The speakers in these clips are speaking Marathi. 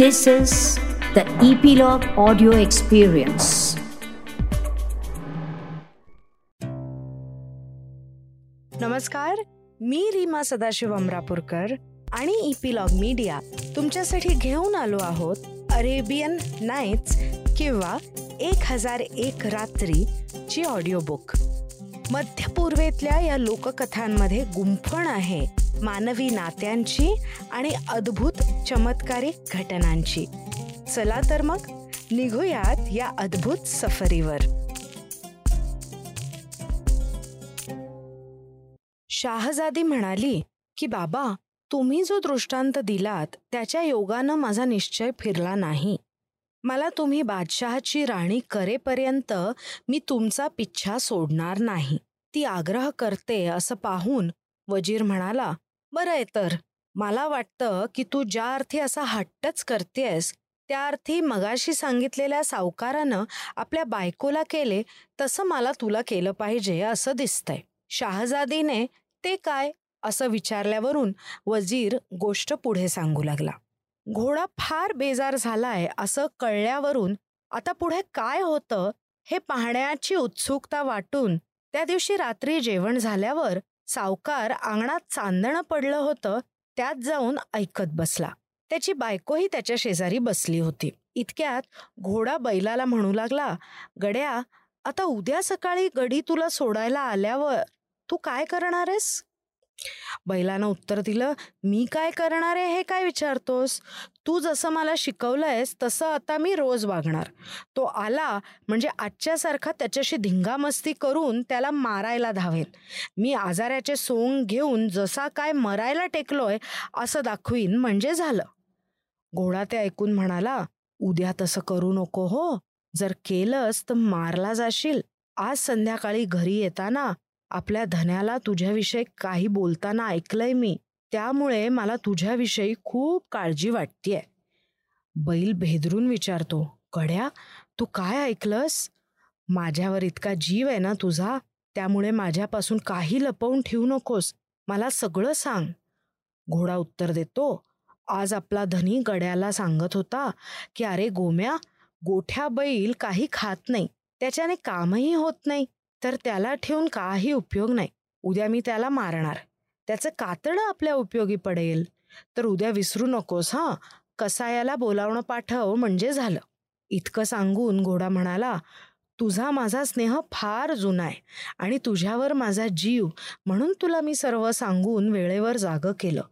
This is the Epilogue Audio Experience. नमस्कार मी रीमा सदाशिव अमरापूरकर आणि इपिलॉग मीडिया तुमच्यासाठी घेऊन आलो आहोत अरेबियन नाईट्स किंवा एक हजार एक रात्री ची ऑडिओ बुक मध्य पूर्वेतल्या या लोककथांमध्ये गुंफण आहे मानवी नात्यांची आणि अद्भुत चमत्कारिक घटनांची. चला तर मग निघूयात या अद्भुत सफरीवर. शाहजादी म्हणाली की बाबा तुम्ही जो दृष्टांत दिलात त्याच्या योगानं माझा निश्चय फिरला नाही. मला तुम्ही बादशहाची राणी करेपर्यंत मी तुमचा पिच्छा सोडणार नाही. ती आग्रह करते असं पाहून वजीर म्हणाला बरं आहे तर. मला वाटतं की तू ज्या अर्थी असा हट्टच करतेयस त्या अर्थी मगाशी सांगितलेल्या सावकारानं आपल्या बायकोला केले तसं मला तुला केलं पाहिजे असं दिसतंय. शाहजादीने ते काय? असं विचारल्यावरून वजीर गोष्ट पुढे सांगू लागला. घोडा फार बेजार झालाय असं कळल्यावरून आता पुढे काय होतं हे पाहण्याची उत्सुकता वाटून त्या दिवशी रात्री जेवण झाल्यावर सावकार अंगणात चांदणं पडलं होतं त्यात जाऊन ऐकत बसला. त्याची बायकोही त्याच्या शेजारी बसली होती. इतक्यात घोडा बैलाला म्हणू लागला गड्या आता उद्या सकाळी गडी तुला सोडायला आल्यावर तू काय करणार आहेस? बैलानं उत्तर दिलं मी काय करणार आहे? हे काय विचारतोस? तू जसं मला शिकवलंयस तसं आता मी रोज वागणार. तो आला म्हणजे आजच्यासारखा त्याच्याशी धिंगामस्ती करून त्याला मारायला धावेन मी आजाराचे सोंग घेऊन जसा काय मरायला टेकलोय असं दाखवीन म्हणजे झालं. घोडा ते ऐकून म्हणाला उद्या तसं करू नको हो. जर केलंस तर मारला जाशील. आज संध्याकाळी घरी येताना आपल्या धन्याला तुझ्याविषयी काही बोलताना ऐकलंय मी. त्यामुळे मला तुझ्याविषयी खूप काळजी वाटतेय. बैल भेदरून विचारतो कड्या तू काय ऐकलंस? माझ्यावर इतका जीव आहे ना तुझा त्यामुळे माझ्यापासून काही लपवून ठेवू नकोस. मला सगळं सांग. घोडा उत्तर देतो आज आपला धनी गड्याला सांगत होता की अरे गोम्या गोठ्या बैल काही खात नाही. त्याच्याने कामही होत नाही. तर त्याला ठेवून काही उपयोग नाही. उद्या मी त्याला मारणार. त्याचं कातडं आपल्या उपयोगी पडेल. तर उद्या विसरू नकोस हां. कसायाला बोलावणं पाठव म्हणजे झालं. इतकं सांगून घोडा म्हणाला तुझा माझा स्नेह फार जुना आहे आणि तुझ्यावर माझा जीव म्हणून तुला मी सर्व सांगून वेळेवर जागं केलं.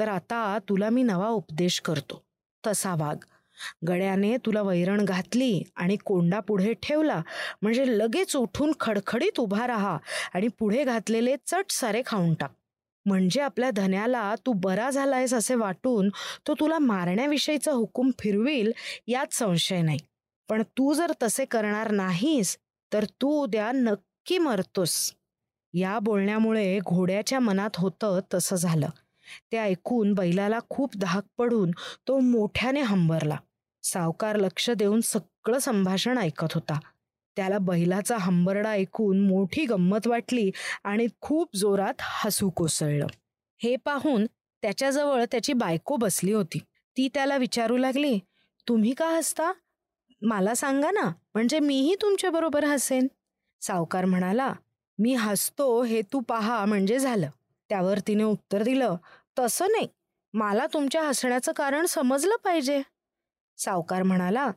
तर आता तुला मी नवा उपदेश करतो. तसा वाघ गड्याने तुला वैरण घातली आणि कोंडा पुढे ठेवला. म्हणजे लगेच उठून खडखडीत उभा राहा आणि पुढे घातलेले चट सारे खाऊन टाक. म्हणजे आपल्या धन्याला तू बरा झालायस असे वाटून तो तुला मारण्याविषयीचा हुकूम फिरविल यात संशय नाही. पण तू जर तसे करणार नाहीस तर तू उद्या नक्की मरतोस. या बोलण्यामुळे घोड्याच्या मनात होतं तसं झालं. ते ऐकून बैलाला खूप धाक पडून तो मोठ्याने हंबरला. सावकार लक्ष देऊन सगळं संभाषण ऐकत होता. त्याला बैलाचा हंबरडा ऐकून मोठी गंमत वाटली आणि खूप जोरात हसू कोसळलं. हे पाहून त्याच्याजवळ त्याची बायको बसली होती. ती त्याला विचारू लागली तुम्ही का हसता? मला सांगा ना म्हणजे मीही तुमच्याबरोबर हसेन? सावकार म्हणाला मी हसतो हे तू पहा म्हणजे झालं. त्यावर तिने उत्तर दिलं तसं नाही. मला तुमच्या हसण्याचं कारण समजलं पाहिजे. सावकार म्हणाला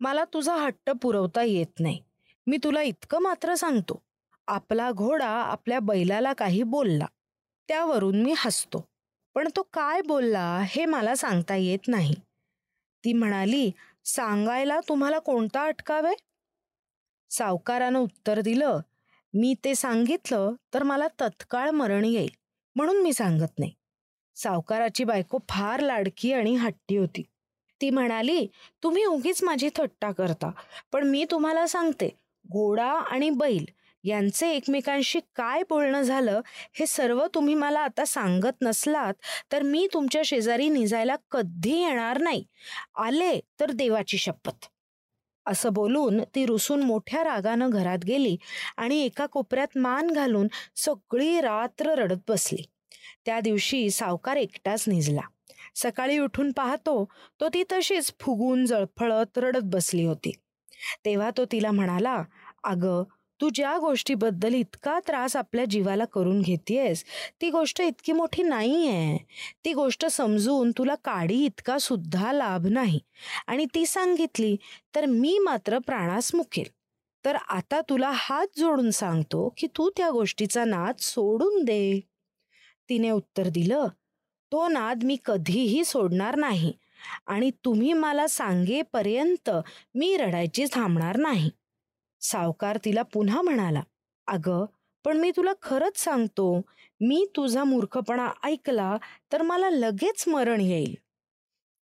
मला तुझा हट्ट पुरवता येत नाही. मी तुला इतकं मात्र सांगतो. आपला घोडा आपल्या बैलाला काही बोलला. त्यावरून मी हसतो. पण तो काय बोलला हे मला सांगता येत नाही. ती म्हणाली सांगायला तुम्हाला कोणता अटकावे? सावकारानं उत्तर दिलं मी ते सांगितलं तर मला तत्काळ मरण येईल म्हणून मी सांगत नाही. सावकाराची बायको फार लाडकी आणि हट्टी होती. ती म्हणाली तुम्ही उगीच माझी थट्टा करता. पण मी तुम्हाला सांगते घोडा आणि बैल यांचे एकमेकांशी काय बोलणं झालं हे सर्व तुम्ही मला आता सांगत नसलात तर मी तुमच्या शेजारी निजायला कधी येणार नाही. आले तर देवाची शपथ. असं बोलून ती रुसून मोठ्या रागानं घरात गेली आणि एका कोपऱ्यात मान घालून सगळी रात्र रडत बसली. त्या दिवशी सावकार एकटाच निजला. सकाळी उठून पाहतो तो ती तशीच फुगून जळफळत रडत बसली होती. तेव्हा तो तिला म्हणाला अगं तू ज्या गोष्टीबद्दल इतका त्रास आपल्या जीवाला करून घेतेयस ती गोष्ट इतकी मोठी नाही आहे ती गोष्ट समजून तुला काडी इतका सुद्धा लाभ नाही. आणि ती सांगितली तर मी मात्र प्राणास मुकेल. तर आता तुला हात जोडून सांगतो की तू त्या गोष्टीचा नाद सोडून दे. तिने उत्तर दिलं तो नाद मी कधीही सोडणार नाही. आणि तुम्ही मला सांगेपर्यंत मी रडायची थांबणार नाही. सावकार तिला पुन्हा म्हणाला अगं पण मी तुला खरंच सांगतो मी तुझा मूर्खपणा ऐकला तर मला लगेच मरण येईल.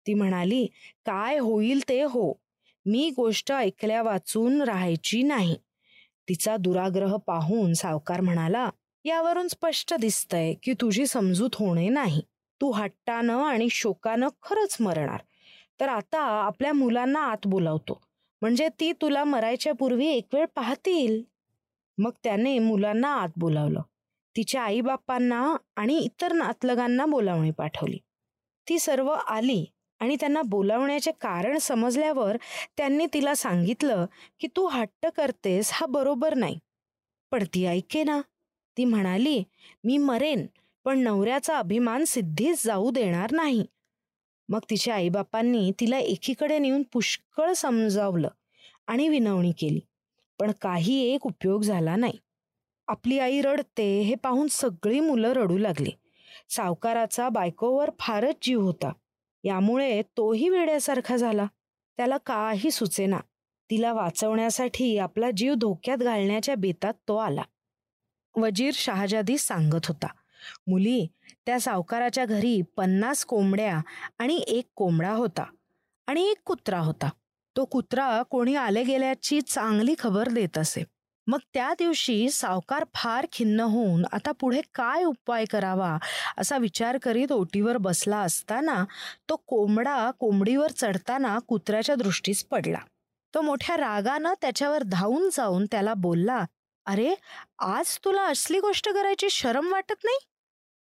ती म्हणाली काय होईल ते हो. मी गोष्ट ऐकल्या वाचून राहायची नाही. तिचा दुराग्रह पाहून सावकार म्हणाला यावरून स्पष्ट दिसतंय की तुझी समजूत होणे नाही. तू हट्टानं आणि शोकानं खरंच मरणार. तर आता आपल्या मुलांना आत बोलावतो. म्हणजे ती तुला मरायच्या पूर्वी एक वेळ पाहतील. मग त्याने मुलांना आत बोलावलं. तिच्या आईबापांना आणि इतर नातलगांना बोलावणी पाठवली. ती सर्व आली आणि त्यांना बोलावण्याचे कारण समजल्यावर त्यांनी तिला सांगितलं की तू हट्ट करतेस हा बरोबर नाही. पण ती ऐके ना ती म्हणाली मी मरेन. पण नवऱ्याचा अभिमान सिद्धीच जाऊ देणार नाही. मग तिच्या आईबापांनी तिला एकीकडे नेऊन पुष्कळ समजावलं आणि विनवणी केली. पण काही एक उपयोग झाला नाही. आपली आई रडते हे पाहून सगळी मुलं रडू लागली. सावकाराचा बायकोवर फारच जीव होता. यामुळे तोही वेड्यासारखा झाला. त्याला काही सुचेना. तिला वाचवण्यासाठी आपला जीव धोक्यात घालण्याच्या बेतात तो आला. वजीर शहाजादी सांगत होता. मुली त्या सावकाराच्या घरी पन्नास कोंबड्या आणि एक कोंबडा होता आणि एक कुत्रा होता. तो कुत्रा कोणी आले गेल्याची चांगली खबर देत असे. मग त्या दिवशी सावकार फार खिन्न होऊन आता पुढे काय उपाय करावा असा विचार करीत ओटीवर बसला असताना तो कोंबडा कोंबडीवर चढताना कुत्र्याच्या दृष्टीस पडला. तो मोठ्या रागानं त्याच्यावर धावून जाऊन त्याला बोलला अरे आज तुला असली गोष्ट करायची शरम वाटत नाही?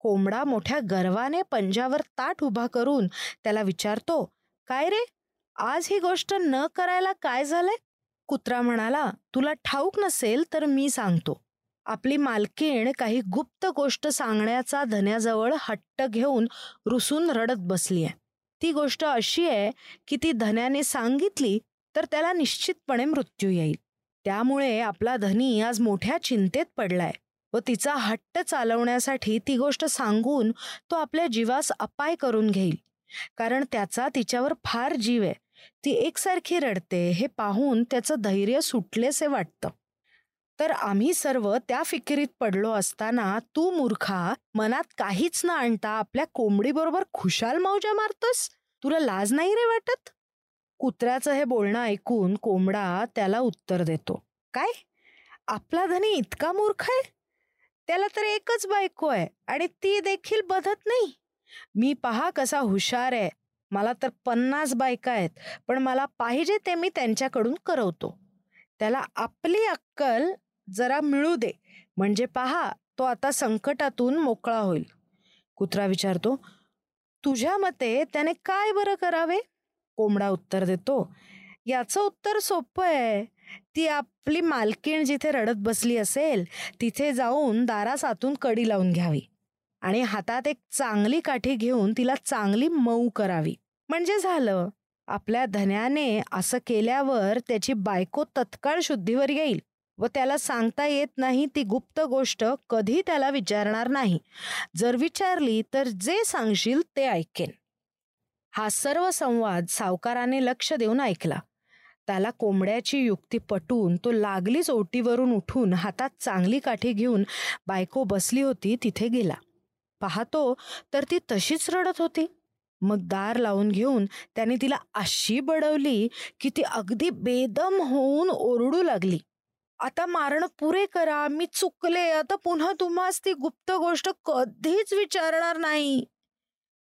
कोंबडा मोठ्या गर्वाने पंजावर ताट उभा करून त्याला विचारतो काय रे? आज ही गोष्ट न करायला काय झालंय? कुत्रा म्हणाला तुला ठाऊक नसेल तर मी सांगतो. आपली मालकीण काही गुप्त गोष्ट सांगण्याचा धन्याजवळ हट्ट घेऊन रुसून रडत बसली आहे ती गोष्ट अशी आहे की ती धन्याने सांगितली तर त्याला निश्चितपणे मृत्यू येईल. त्यामुळे आपला धनी आज मोठ्या चिंतेत पडलाय. व तिचा हट्ट चालवण्यासाठी ती गोष्ट सांगून तो आपल्या जीवास अपाय करून घेईल. कारण त्याचा तिच्यावर फार जीव आहे. ती एकसारखी रडते हे पाहून त्याचं धैर्य सुटलेसे वाटतं. तर आम्ही सर्व त्या फिकिरीत पडलो असताना तू मूर्खा मनात काहीच न आणता आपल्या कोंबडीबरोबर खुशाल मौजा मारतोस? तुला लाज नाही रे वाटत? कुत्र्याचं हे बोलणं ऐकून कोंबडा त्याला उत्तर देतो. काय? आपला धनी इतका मूर्ख आहे? त्याला तर एकच बायको आहे आणि ती देखील बधत नाही. मी पहा कसा हुशार आहे. मला तर पन्नास बायका आहेत पण मला पाहिजे ते मी त्यांच्याकडून करवतो. त्याला आपली अक्कल जरा मिळू दे. म्हणजे पहा तो आता संकटातून मोकळा होईल. कुत्रा विचारतो तुझ्या मते त्याने काय बरं करावे? कोंबडा उत्तर देतो याचं उत्तर सोपं आहे. ती आपली मालकीण जिथे रडत बसली असेल तिथे जाऊन दारासातून कडी लावून घ्यावी. आणि हातात एक चांगली काठी घेऊन तिला चांगली मऊ करावी. म्हणजे झालं आपल्या धन्याने असं केल्यावर त्याची बायको तत्काळ शुद्धीवर येईल व त्याला सांगता येत नाही ती गुप्त गोष्ट कधी त्याला विचारणार नाही. जर विचारली तर जे सांगशील ते ऐकेन. हा सर्व संवाद सावकाराने लक्ष देऊन ऐकला. त्याला कोंबड्याची युक्ती पटून तो लागलीच ओटीवरून उठून हातात चांगली काठी घेऊन बायको बसली होती तिथे गेला. पाहतो तर ती तशीच रडत होती. मग दार लावून घेऊन त्याने तिला अशी बडवली की ती अगदी बेदम होऊन ओरडू लागली. आता मारण पुरे करा मी चुकले. आता पुन्हा तुम्हास ती गुप्त गोष्ट कधीच विचारणार नाही.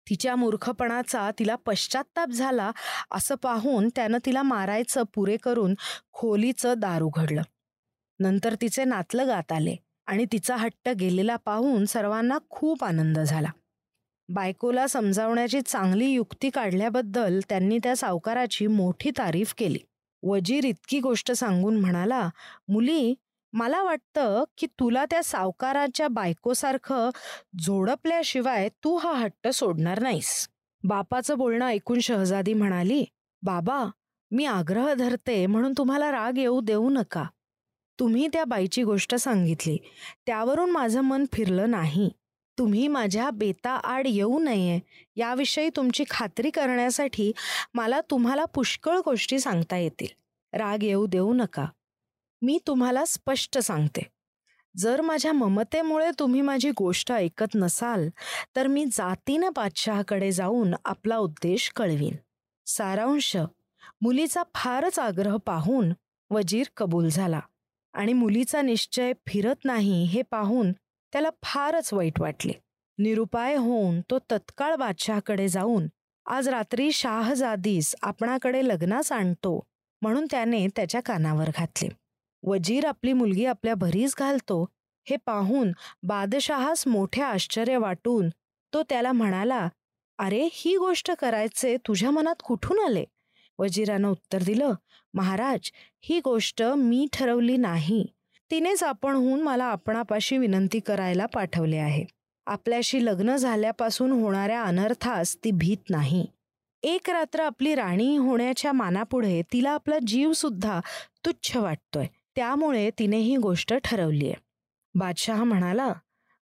तिच्या मूर्खपणाचा तिला पश्चाताप झाला असं पाहून त्यानं तिला मारायचं पुरे करून खोलीचं दार उघडलं. नंतर तिचे नातलं गात आले आणि तिचा हट्ट गेलेला पाहून सर्वांना खूप आनंद झाला. बायकोला समजावण्याची चांगली युक्ती काढल्याबद्दल त्यांनी त्या सावकाराची मोठी तारीफ केली. वजीर इतकी गोष्ट सांगून म्हणाला मुली मला वाटतं की तुला त्या सावकाराच्या बायकोसारखं झोडपल्याशिवाय तू हा हट्ट सोडणार नाहीस. बापाचं बोलणं ऐकून शहजादी म्हणाली बाबा मी आग्रह धरते म्हणून तुम्हाला राग येऊ देऊ नका. तुम्ही त्या बाईची गोष्ट सांगितली. त्यावरून माझं मन फिरलं नाही. तुम्ही माझ्या बेताआड येऊ नये. याविषयी तुमची खात्री करण्यासाठी मला तुम्हाला पुष्कळ गोष्टी सांगता येतील. राग येऊ देऊ नका. मी तुम्हाला स्पष्ट सांगते. जर माझ्या ममतेमुळे तुम्ही माझी गोष्ट ऐकत नसाल तर मी जातीनं बादशहाकडे जाऊन आपला उद्देश कळवीन. सारांश मुलीचा फारच आग्रह पाहून वजीर कबूल झाला आणि मुलीचा निश्चय फिरत नाही हे पाहून त्याला फारच वाईट वाटले. निरुपाय होऊन तो तत्काळ बादशहाकडे जाऊन आज रात्री शाहजादीस आपणाकडे लग्नास आणतो म्हणून त्याने त्याच्या कानावर घातले. वजीर आपली मुलगी आपल्या भरीस घालतो हे पाहून बादशहास मोठे आश्चर्य वाटून तो त्याला म्हणाला अरे ही गोष्ट करायचे तुझ्या मनात कुठून आले? वजीरानं उत्तर दिलं महाराज ही गोष्ट मी ठरवली नाही. तिनेच आपणहून मला आपणापाशी विनंती करायला पाठवले आहे. आपल्याशी लग्न झाल्यापासून होणाऱ्या अनर्थास ती भीत नाही. एक रात्र आपली राणी होण्याच्या मानापुढे तिला आपला जीवसुद्धा तुच्छ वाटतोय. त्यामुळे तिने ही गोष्ट ठरवली आहे बादशाह म्हणाला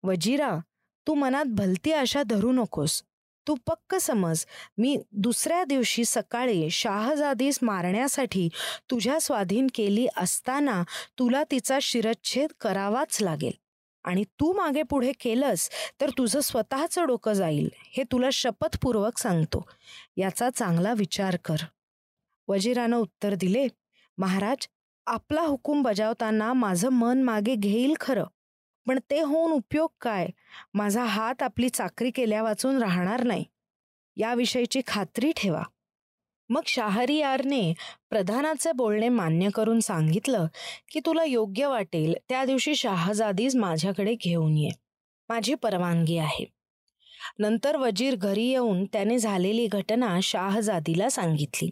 वजीरा तू मनात भलती आशा धरू नकोस. तू पक्क समज मी दुसऱ्या दिवशी सकाळी शाहजादीस मारण्यासाठी तुझ्या स्वाधीन केली असताना तुला तिचा शिरच्छेद करावाच लागेल. आणि तू मागे पुढे केलंस तर तुझं स्वतःचं डोकं जाईल हे तुला शपथपूर्वक सांगतो. याचा चांगला विचार कर. वजीरानं उत्तर दिले महाराज आपला हुकूम बजावताना माझं मन मागे घेईल खरं. पण ते होऊन उपयोग काय? माझा हात आपली चाकरी केल्या वाचून राहणार नाही. याविषयीची खात्री ठेवा. मग शाहरियारने प्रधानाचे बोलणे मान्य करून सांगितलं की तुला योग्य वाटेल त्या दिवशी शाहजादीज माझ्याकडे घेऊन ये. माझी परवानगी आहे. नंतर वजीर घरी येऊन त्याने झालेली घटना शाहजादीला सांगितली.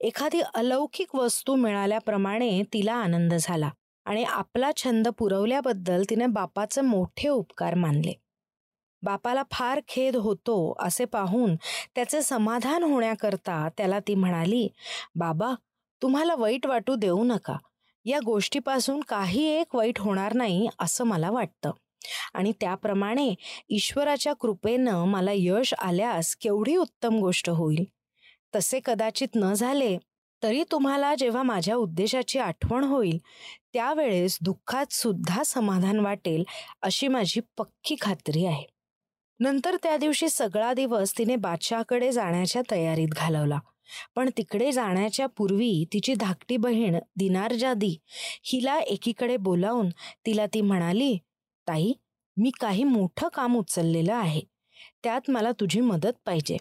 एखादी अलौकिक वस्तू मिळाल्याप्रमाणे तिला आनंद झाला आणि आपला छंद पुरवल्याबद्दल तिने बापाचे मोठे उपकार मानले. बापाला फार खेद होतो असे पाहून त्याचे समाधान होण्याकरता त्याला ती म्हणाली बाबा तुम्हाला वाईट वाटू देऊ नका. या गोष्टीपासून काही एक वाईट होणार नाही असं मला वाटतं. आणि त्याप्रमाणे ईश्वराच्या कृपेनं मला यश आल्यास केवढी उत्तम गोष्ट होईल. तसे कदाचित न झाले तरी तुम्हाला जेव्हा माझ्या उद्देशाची आठवण होईल त्यावेळेस दुःखात सुद्धा समाधान वाटेल अशी माझी पक्की खात्री आहे. नंतर त्या दिवशी सगळा दिवस तिने बादशहाकडे जाण्याच्या तयारीत घालवला. पण तिकडे जाण्याच्या पूर्वी तिची धाकटी बहीण दिनारजादी हिला एकीकडे बोलावून तिला ती म्हणाली ताई मी काही मोठं काम उचललेलं आहे. त्यात मला तुझी मदत पाहिजे.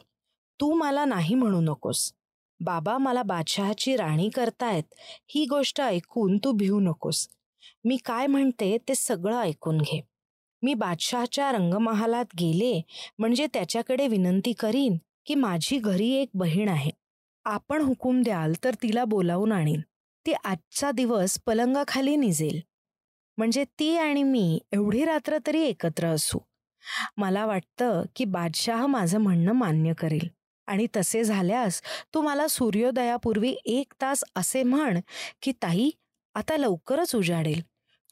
तू मला नाही म्हणू नकोस. बाबा मला बादशहाची राणी करतायत ही गोष्ट ऐकून तू भिवू नकोस. मी काय म्हणते ते सगळं ऐकून घे. मी बादशहाच्या रंगमहालात गेले म्हणजे त्याच्याकडे विनंती करीन की माझी घरी एक बहीण आहे. आपण हुकूम द्याल तर तिला बोलावून आणीन. ती आजचा दिवस पलंगाखाली निजेल. म्हणजे ती आणि मी एवढी रात्र तरी एकत्र असू. मला वाटतं की बादशाह माझं म्हणणं मान्य करेल. आणि तसे झाल्यास तू मला सूर्योदयापूर्वी एक तास असे म्हण की ताई आता लवकरच उजाडेल.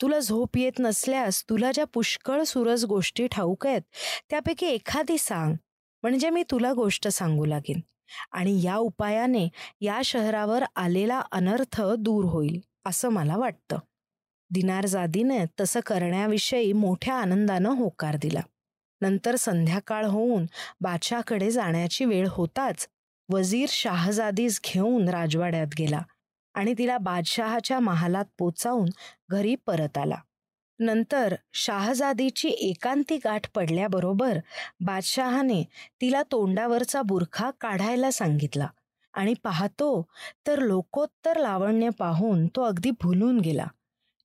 तुला झोप येत नसल्यास तुला ज्या पुष्कळ सुरस गोष्टी ठाऊक आहेत त्यापैकी एखादी सांग. म्हणजे मी तुला गोष्ट सांगू लागेन. आणि या उपायाने या शहरावर आलेला अनर्थ दूर होईल असं मला वाटतं. दिनारजादीने तसं करण्याविषयी मोठ्या आनंदानं होकार दिला. नंतर संध्याकाळ होऊन बादशाकडे जाण्याची वेळ होताच वजीर शाहजादीस घेऊन राजवाड्यात गेला आणि तिला बादशहाच्या महालात पोचावून घरी परत आला. नंतर शाहजादीची एकांती गाठ पडल्याबरोबर बादशहाने तिला तोंडावरचा बुरखा काढायला सांगितला आणि पाहतो तर लोकोत्तर लावण्य पाहून तो अगदी भुलून गेला.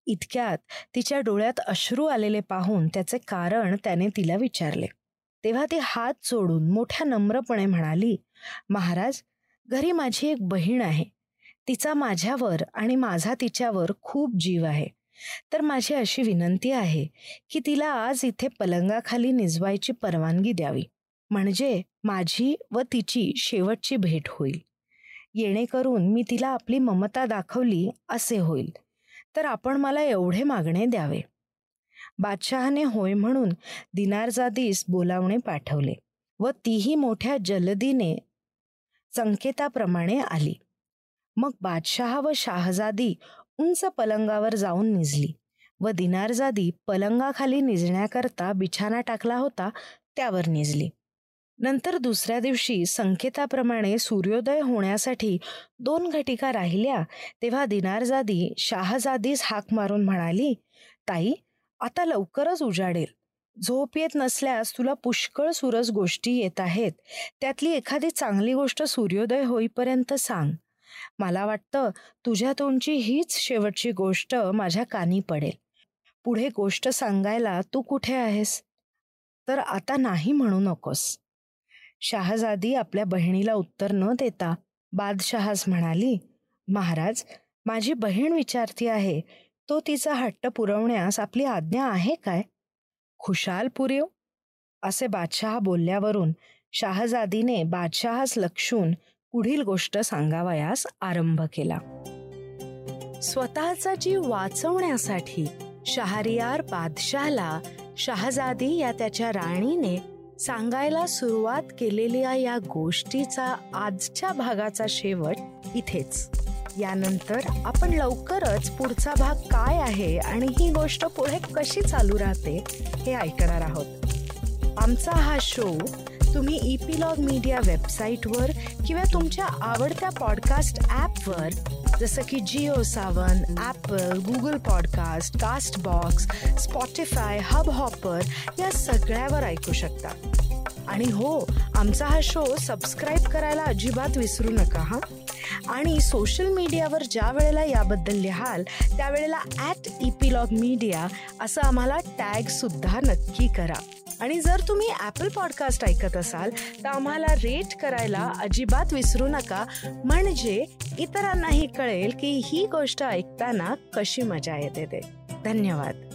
इतक्यात तिच्या डोळ्यात अश्रू आलेले पाहून त्याचे कारण त्याने तिला विचारले. तेव्हा ती हात जोडून मोठ्या नम्रपणे म्हणाली महाराज घरी माझी एक बहीण आहे. तिचा माझ्यावर आणि माझा तिच्यावर खूप जीव आहे. तर माझी अशी विनंती आहे की तिला आज इथे पलंगाखाली निजवायची परवानगी द्यावी. म्हणजे माझी व तिची शेवटची भेट होईल. येणेकरून मी तिला आपली ममता दाखवली असे होईल. तर आपण मला एवढे मागणे द्यावे. बादशहाने होय म्हणून दिनारजादीस बोलावणे पाठवले व तीही मोठ्या जलदीने संकेताप्रमाणे आली. मग बादशहा व शाहजादी उंच पलंगावर जाऊन निजली व दिनारजादी पलंगाखाली निजण्याकरता बिछाना टाकला होता त्यावर निजली. नंतर दुसऱ्या दिवशी संकेताप्रमाणे सूर्योदय होण्यासाठी दोन घटिका राहिल्या. तेव्हा दिनारजादी शाहजादीस हाक मारून म्हणाली ताई आता लवकरच उजाडेल. झोप येत नसल्यास तुला पुष्कळ सुरस गोष्टी येत आहेत. त्यातली एखादी चांगली गोष्ट सूर्योदय होईपर्यंत सांग. मला वाटतं तुझ्या तोंडची हीच शेवटची गोष्ट माझ्या कानी पडेल. पुढे गोष्ट सांगायला तू कुठे आहेस? तर आता नाही म्हणू नकोस. शहाजादी आपल्या बहिणीला उत्तर न देता बादशहास म्हणाली महाराज माझी बहीण विचारती आहे तो तिचा हट्ट पुरवण्यास आपली आज्ञा आहे काय? खुशाल पुरेव? असे बादशहा बोलल्यावरून शाहजादीने बादशहास लक्षून पुढील गोष्ट सांगावयास आरंभ केला. स्वतःचा जीव वाचवण्यासाठी शहरियार बादशाहला शहाजादी या त्याच्या राणीने सांगायला सुरुवात केलेल्या या गोष्टीचा आजच्या भागाचा शेवट इथेच. यानंतर आपण लवकरच पुढचा भाग काय आहे आणि ही गोष्ट पुढे कशी चालू राहते हे ऐकणार आहोत. आमचा हा शो तुम्ही इपिलॉग मीडिया वेबसाईटवर किंवा तुमच्या आवडत्या पॉडकास्ट ॲपवर जसं की Jio Saavn Apple Google podcast Castbox Spotify Hubhopper या सगळ्यावर ऐकू शकता. आणि हो आमचा हा शो सबस्क्राईब करायला अजिबात विसरू नका हा? आणि सोशल मीडियावर ज्या वेळेला याबद्दल लिहाल त्यावेळेला ॲट इपिलॉग मीडिया असं आम्हाला टॅग सुद्धा नक्की करा. आणि जर तुम्ही ॲपल पॉडकास्ट ऐकत असाल तर आम्हाला रेट करायला अजिबात विसरू नका. म्हणजे इतरांनाही कळेल की ही गोष्ट ऐकताना कशी मजा येते ते. धन्यवाद.